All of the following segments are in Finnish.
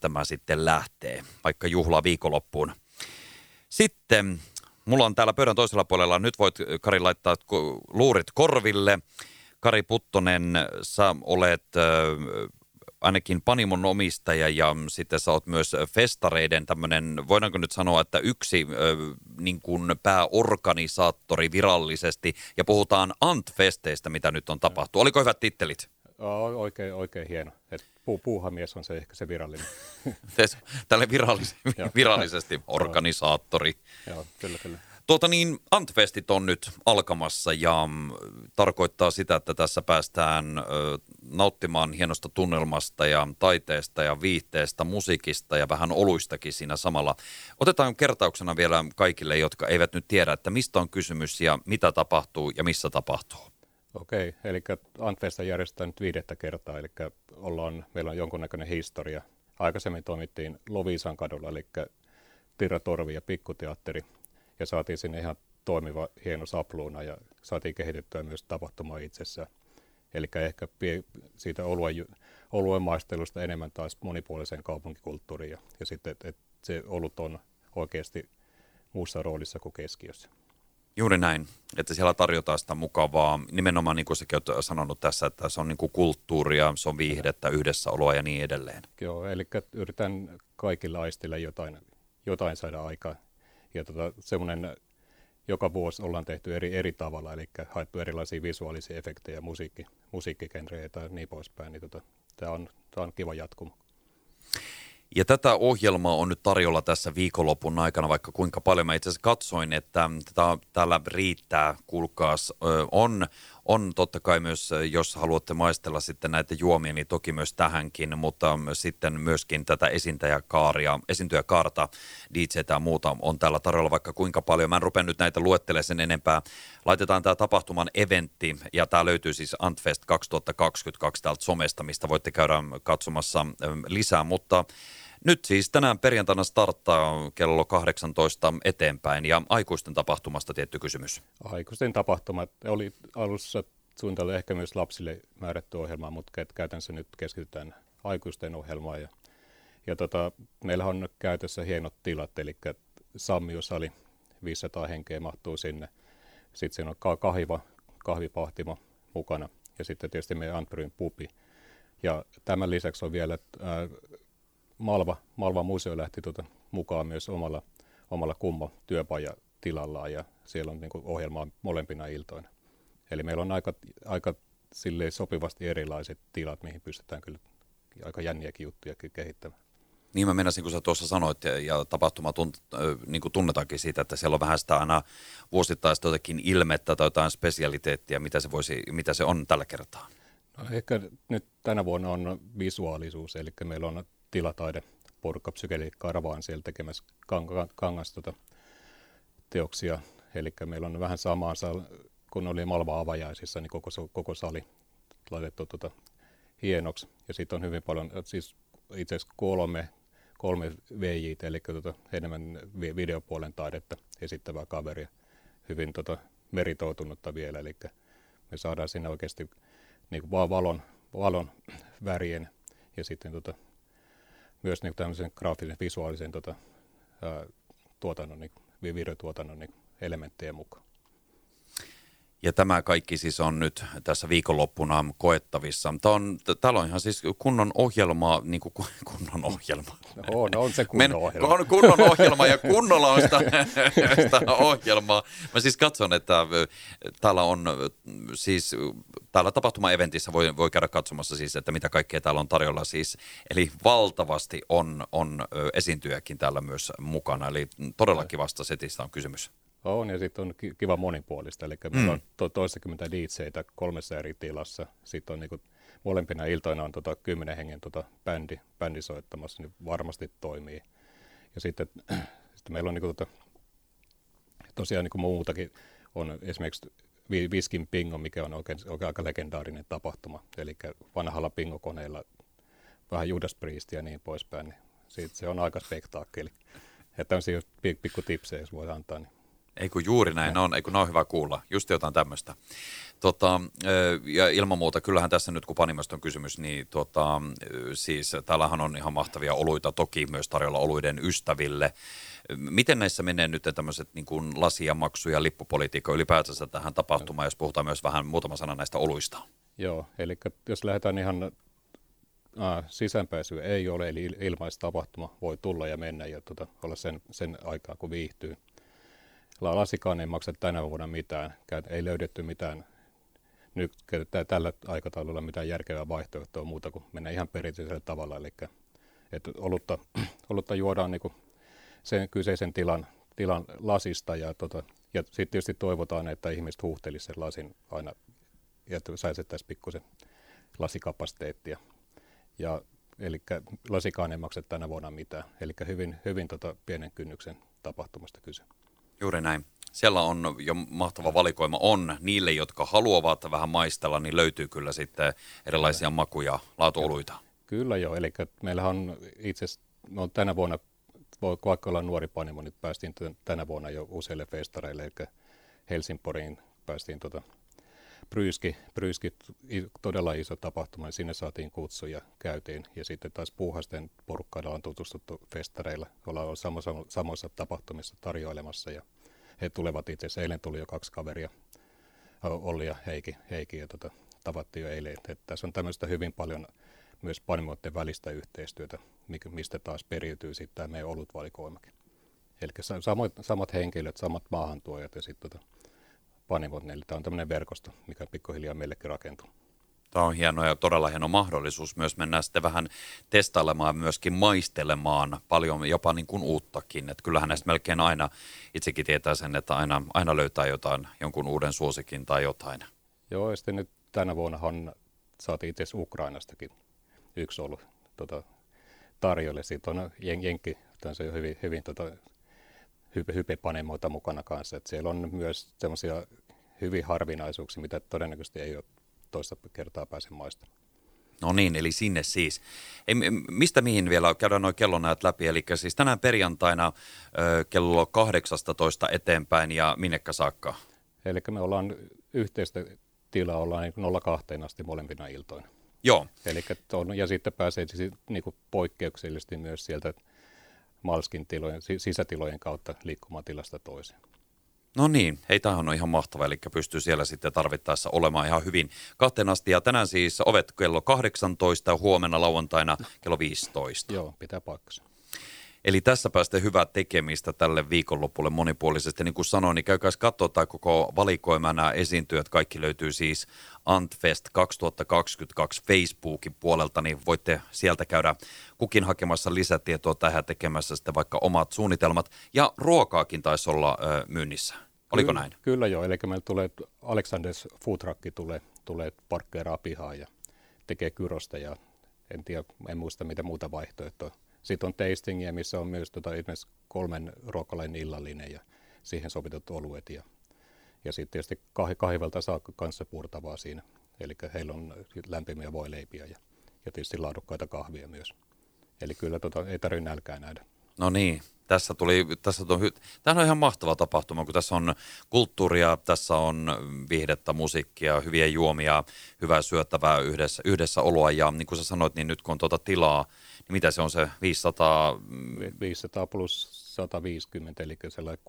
tämä sitten lähtee, vaikka juhla viikonloppuun. Sitten mulla on täällä pöydän toisella puolella, nyt voit Kari laittaa luurit korville. Kari Puttonen, sä olet ainakin Panimon omistaja ja sitten sä oot myös festareiden tämmöinen, voidaanko nyt sanoa, että yksi niin kuin pääorganisaattori virallisesti ja puhutaan Ant-festeistä, mitä nyt on tapahtunut. Oliko hyvät tittelit? Oikein, oikein hieno. Et puu, puuhamies on se ehkä se virallinen. Tälle virallis, virallisesti organisaattori. Joo, kyllä, kyllä. Tuota niin, Antfestit on nyt alkamassa ja mm, tarkoittaa sitä, että tässä päästään ö, nauttimaan hienosta tunnelmasta ja taiteesta ja viihteestä, musiikista ja vähän oluistakin siinä samalla. Otetaan kertauksena vielä kaikille, jotka eivät nyt tiedä, että mistä on kysymys ja mitä tapahtuu ja missä tapahtuu. Okei, eli Antfesta järjestetään nyt viidettä kertaa, eli ollaan, meillä on jonkunnäköinen historia. Aikaisemmin toimittiin Loviisan kadulla, eli Tirra Torvi ja Pikkuteatteri ja saatiin sinne ihan toimiva hieno sapluuna ja saatiin kehitettyä myös tapahtuma itsessään. Eli ehkä siitä oluen, oluen maistelusta enemmän taas monipuoliseen kaupunkikulttuuriin ja, ja sitten, että et se olut on oikeasti muussa roolissa kuin keskiössä. Juuri näin, että siellä tarjotaan sitä mukavaa, nimenomaan niin kuin säkin olet sanonut tässä, että se on niin kuin kulttuuria, se on viihdettä, yhdessäoloa ja niin edelleen. Joo, eli yritän kaikilla aistilla jotain, jotain saada aikaan ja tota, semmoinen joka vuosi ollaan tehty eri, eri tavalla, eli haettu erilaisia visuaalisia efektejä, musiikki, musiikkikenrejä ja niin poispäin, niin tota, tämä on, on kiva jatkumo. Ja tätä ohjelmaa on nyt tarjolla tässä viikonlopun aikana vaikka kuinka paljon. Mä itse asiassa katsoin, että tätä täällä riittää, kuulkaas. On, on totta kai myös, jos haluatte maistella sitten näitä juomia, niin toki myös tähänkin, mutta sitten myöskin tätä esiintäjäkaaria, esiintyjäkaarta, DJtä ja muuta on täällä tarjolla vaikka kuinka paljon. Mä en rupea nyt näitä luettelemaan sen enempää. Laitetaan tämä tapahtuman eventti, ja tämä löytyy siis Antfest 2022 täältä somesta, mistä voitte käydä katsomassa lisää, mutta nyt siis tänään perjantaina starttaa kello 18 eteenpäin ja aikuisten tapahtumasta tietty kysymys. Aikuisten tapahtumat oli alussa suunniteltu ehkä myös lapsille määrätty ohjelma, mutta käytännössä nyt keskitytään aikuisten ohjelmaan. Ja, ja tota, meillä on käytössä hienot tilat, eli Sammiosali, 500 henkeä mahtuu sinne. Sitten siinä on kahviva, kahvipahtimo mukana ja sitten tietysti meidän Antwerpin pupi. Ja tämän lisäksi on vielä Malva, Malva museo lähti tuota mukaan myös omalla, omalla kummo työpajatilallaan ja siellä on niin ohjelmaa molempina iltoina. Eli meillä on aika, aika sopivasti erilaiset tilat, mihin pystytään kyllä aika jänniäkin juttuja kehittämään. Niin mä menisin, kun sä tuossa sanoit, ja, ja tapahtuma tunt, niin kuin tunnetaankin siitä, että siellä on vähän sitä aina vuosittaista jotakin ilmettä tai jotain spesialiteettia, mitä se, voisi, mitä se on tällä kertaa. No, ehkä nyt tänä vuonna on visuaalisuus, eli meillä on tilataide porukka psykeliikkaa Ravaan siellä tekemässä kang- kangas tota, teoksia. Eli meillä on vähän samaa, kun oli Malva avajaisissa, niin koko, koko sali laitettu tota, hienoksi. Ja sitten on hyvin paljon, siis itse asiassa kolme, kolme VJ, eli tota, enemmän videopuolen taidetta esittävää kaveria. Hyvin tota, meritoutunutta vielä, eli me saadaan siinä oikeasti niin kuin valon, valon värien ja sitten tota, myös niin tämmöisen graafisen, visuaalisen tota, ää, tuotannon, niin, videotuotannon niin elementtejä mukaan. Ja tämä kaikki siis on nyt tässä viikonloppuna koettavissa. Tämä on, täällä on ihan siis kunnon ohjelma, niin kuin kunnon ohjelma. On, on se kunnon Men, ohjelma. On kunnon ohjelma ja kunnolla on sitä, sitä ohjelmaa. Mä siis katson, että täällä on siis, täällä tapahtuma-eventissä voi, voi käydä katsomassa siis, että mitä kaikkea täällä on tarjolla siis. Eli valtavasti on, on esiintyjäkin täällä myös mukana, eli todella kivasta setistä on kysymys. On, ja sitten on kiva monipuolista, eli mm. meillä on to, toistakymmentä DJtä kolmessa eri tilassa. Sitten on niin kuin, molempina iltoina on tota, kymmenen hengen tota, bändi, bändi soittamassa, niin varmasti toimii. Ja sitten, sitten meillä on niin kuin, tota, tosiaan niin kuin muutakin, on esimerkiksi Viskin Pingo, mikä on oikein, oikein aika legendaarinen tapahtuma. Eli vanhalla pingokoneella vähän Judas Priest ja niin poispäin. Niin siitä se on aika spektaakkeli. Että tämmöisiä pikku tipsejä, jos voi antaa, niin Ei kun juuri näin on, ei kun on hyvä kuulla, just jotain tämmöistä. Tota, ja ilman muuta, kyllähän tässä nyt kun Panimosta on kysymys, niin tota, siis täällähän on ihan mahtavia oluita toki myös tarjolla oluiden ystäville. Miten näissä menee nyt tämmöiset niin kuin lasia, maksu ja lippupolitiikka ylipäätänsä tähän tapahtumaan, jos puhutaan myös vähän muutama sana näistä oluista? Joo, eli jos lähdetään ihan äh, sisäänpääsyä ei ole, eli ilmaistapahtuma voi tulla ja mennä ja tota, olla sen, sen aikaa, kun viihtyy. Lasikaan ei maksa tänä vuonna mitään, ei löydetty mitään nyt tällä aikataululla mitään järkevää vaihtoehtoa muuta kuin mennä ihan perinteisellä tavalla. Eli että olutta, olutta juodaan niin sen kyseisen tilan, tilan lasista ja, tota, ja sitten tietysti toivotaan, että ihmiset huuhtelisivat sen lasin aina ja että säästettäisiin pikkusen lasikapasiteettia. Ja, eli lasikaan ei maksa tänä vuonna mitään. Eli hyvin, hyvin tota pienen kynnyksen tapahtumasta kyse. Juuri näin. Siellä on jo mahtava valikoima on. Niille, jotka haluavat vähän maistella, niin löytyy kyllä sitten erilaisia kyllä. makuja, laatuoluita. Kyllä joo, eli meillä on itse no tänä vuonna, vaikka ollaan nuori panimo, niin päästiin tänä vuonna jo useille festareille, eli Helsingporiin päästiin tota, Bryyski, Bryyski, todella iso tapahtuma, sinne saatiin kutsu ja käytiin. Ja sitten taas Puuhasten porukkailla on tutustuttu festareilla, ollaan ollut samoissa, samoissa tapahtumissa tarjoilemassa. Ja he tulevat itse asiassa, eilen tuli jo kaksi kaveria, Olli ja Heiki, Heiki ja tota, tavattiin jo eilen. Että tässä on tämmöistä hyvin paljon myös panimoiden välistä yhteistyötä, mistä taas periytyy sitten tämä meidän olutvalikoimakin. Eli samat, samat henkilöt, samat maahantuojat ja sitten tota, panimot, eli tämä on tämmöinen verkosto, mikä pikkuhiljaa meillekin rakentuu. Tämä on hieno ja todella hieno mahdollisuus myös mennä sitten vähän testailemaan myöskin maistelemaan paljon jopa niin kuin uuttakin. Että kyllähän näistä melkein aina, itsekin tietää sen, että aina, aina löytää jotain, jonkun uuden suosikin tai jotain. Joo, ja sitten nyt tänä vuonna on, saatiin itse asiassa Ukrainastakin yksi ollut tota, tarjolle. Siitä on jen, Jenkki, se on hyvin, hyvin tota, hype, hypepanemoita mukana kanssa. Et siellä on myös semmoisia hyvin harvinaisuuksia, mitä todennäköisesti ei ole toista kertaa pääse maistamaan. No niin, eli sinne siis. Ei, mistä mihin vielä käydään noin kellonajat läpi? Eli siis tänään perjantaina ö, kello 18 eteenpäin ja minnekä saakka? Eli me ollaan yhteistä tilaa ollaan 02 niin asti molempina iltoina. Joo. Eli on, ja sitten pääsee siis, niin kuin poikkeuksellisesti myös sieltä Malskin tilojen, sisätilojen kautta liikkumaan tilasta toiseen. No niin, hei tämähän on ihan mahtava, eli pystyy siellä sitten tarvittaessa olemaan ihan hyvin kahteen asti. Ja tänään siis ovet kello 18 ja huomenna lauantaina kello 15. Joo, pitää paikkansa. Eli tässä päästä hyvää tekemistä tälle viikonlopulle monipuolisesti. Niin kuin sanoin, niin käykää katsoa tämä koko valikoima nämä esiintyjät. Kaikki löytyy siis Antfest 2022 Facebookin puolelta, niin voitte sieltä käydä kukin hakemassa lisätietoa tähän tekemässä sitten vaikka omat suunnitelmat. Ja ruokaakin taisi olla ö, myynnissä. Oliko kyllä, näin? Kyllä joo, eli meillä tulee Aleksanders Foodtruck tulee, tulee parkkeeraa pihaan ja tekee kyrosta ja en tiedä, en muista mitä muuta vaihtoehtoja sitten on tastingia, missä on myös tota, esimerkiksi kolmen ruokalain illallinen ja siihen sovitut oluet. Ja, ja sitten tietysti kah- kahvelta saa kanssa purtavaa siinä. Eli heillä on lämpimiä voileipiä ja, ja tietysti laadukkaita kahvia myös. Eli kyllä tota, ei tarvitse nälkää nähdä. No niin, tässä tuli, tässä on, tämä on ihan mahtava tapahtuma, kun tässä on kulttuuria, tässä on viihdettä, musiikkia, hyviä juomia, hyvää syöttävää yhdessä, yhdessä oloa. Ja niin kuin sä sanoit, niin nyt kun on tuota tilaa niin mitä se on se 500? 500 plus 150, eli sellainen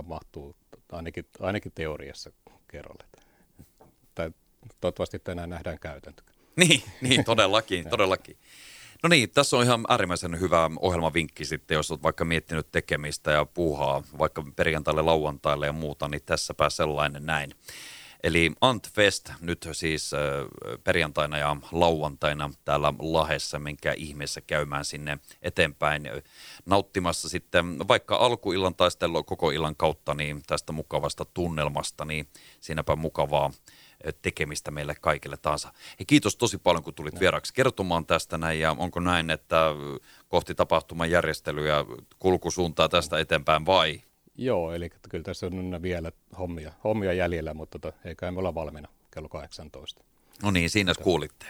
600-700 mahtuu ainakin, ainakin teoriassa kerralle. Tai toivottavasti tänään nähdään käytäntö. Niin, niin todellakin, todellakin. No niin, tässä on ihan äärimmäisen hyvä ohjelmavinkki sitten, jos olet vaikka miettinyt tekemistä ja puuhaa vaikka perjantaille, lauantaille ja muuta, niin tässäpä sellainen näin. Eli Antfest nyt siis perjantaina ja lauantaina täällä Lahessa, minkä ihmeessä käymään sinne eteenpäin nauttimassa sitten vaikka alkuillan taistelua koko illan kautta niin tästä mukavasta tunnelmasta, niin siinäpä mukavaa tekemistä meille kaikille taas. Hei, kiitos tosi paljon, kun tulit no. vieraksi kertomaan tästä näin, ja onko näin, että kohti tapahtuman järjestelyä kulkusuuntaa tästä eteenpäin vai? Joo, eli kyllä tässä on vielä hommia, hommia jäljellä, mutta tota, eikä me olla valmiina kello 18. No niin, siinä kuulitte.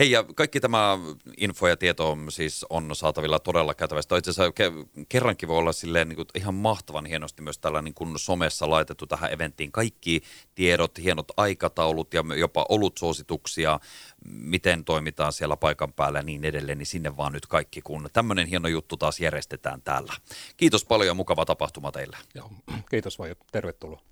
Hei ja kaikki tämä info ja tieto siis on saatavilla todella käytävästi. Itse asiassa ke- kerrankin voi olla silleen niin kuin ihan mahtavan hienosti myös tällä niin kuin somessa laitettu tähän eventtiin kaikki tiedot, hienot aikataulut ja jopa olutsuosituksia, miten toimitaan siellä paikan päällä ja niin edelleen, niin sinne vaan nyt kaikki, kun tämmöinen hieno juttu taas järjestetään täällä. Kiitos paljon ja mukava tapahtuma teille. Joo, kiitos vaan ja tervetuloa.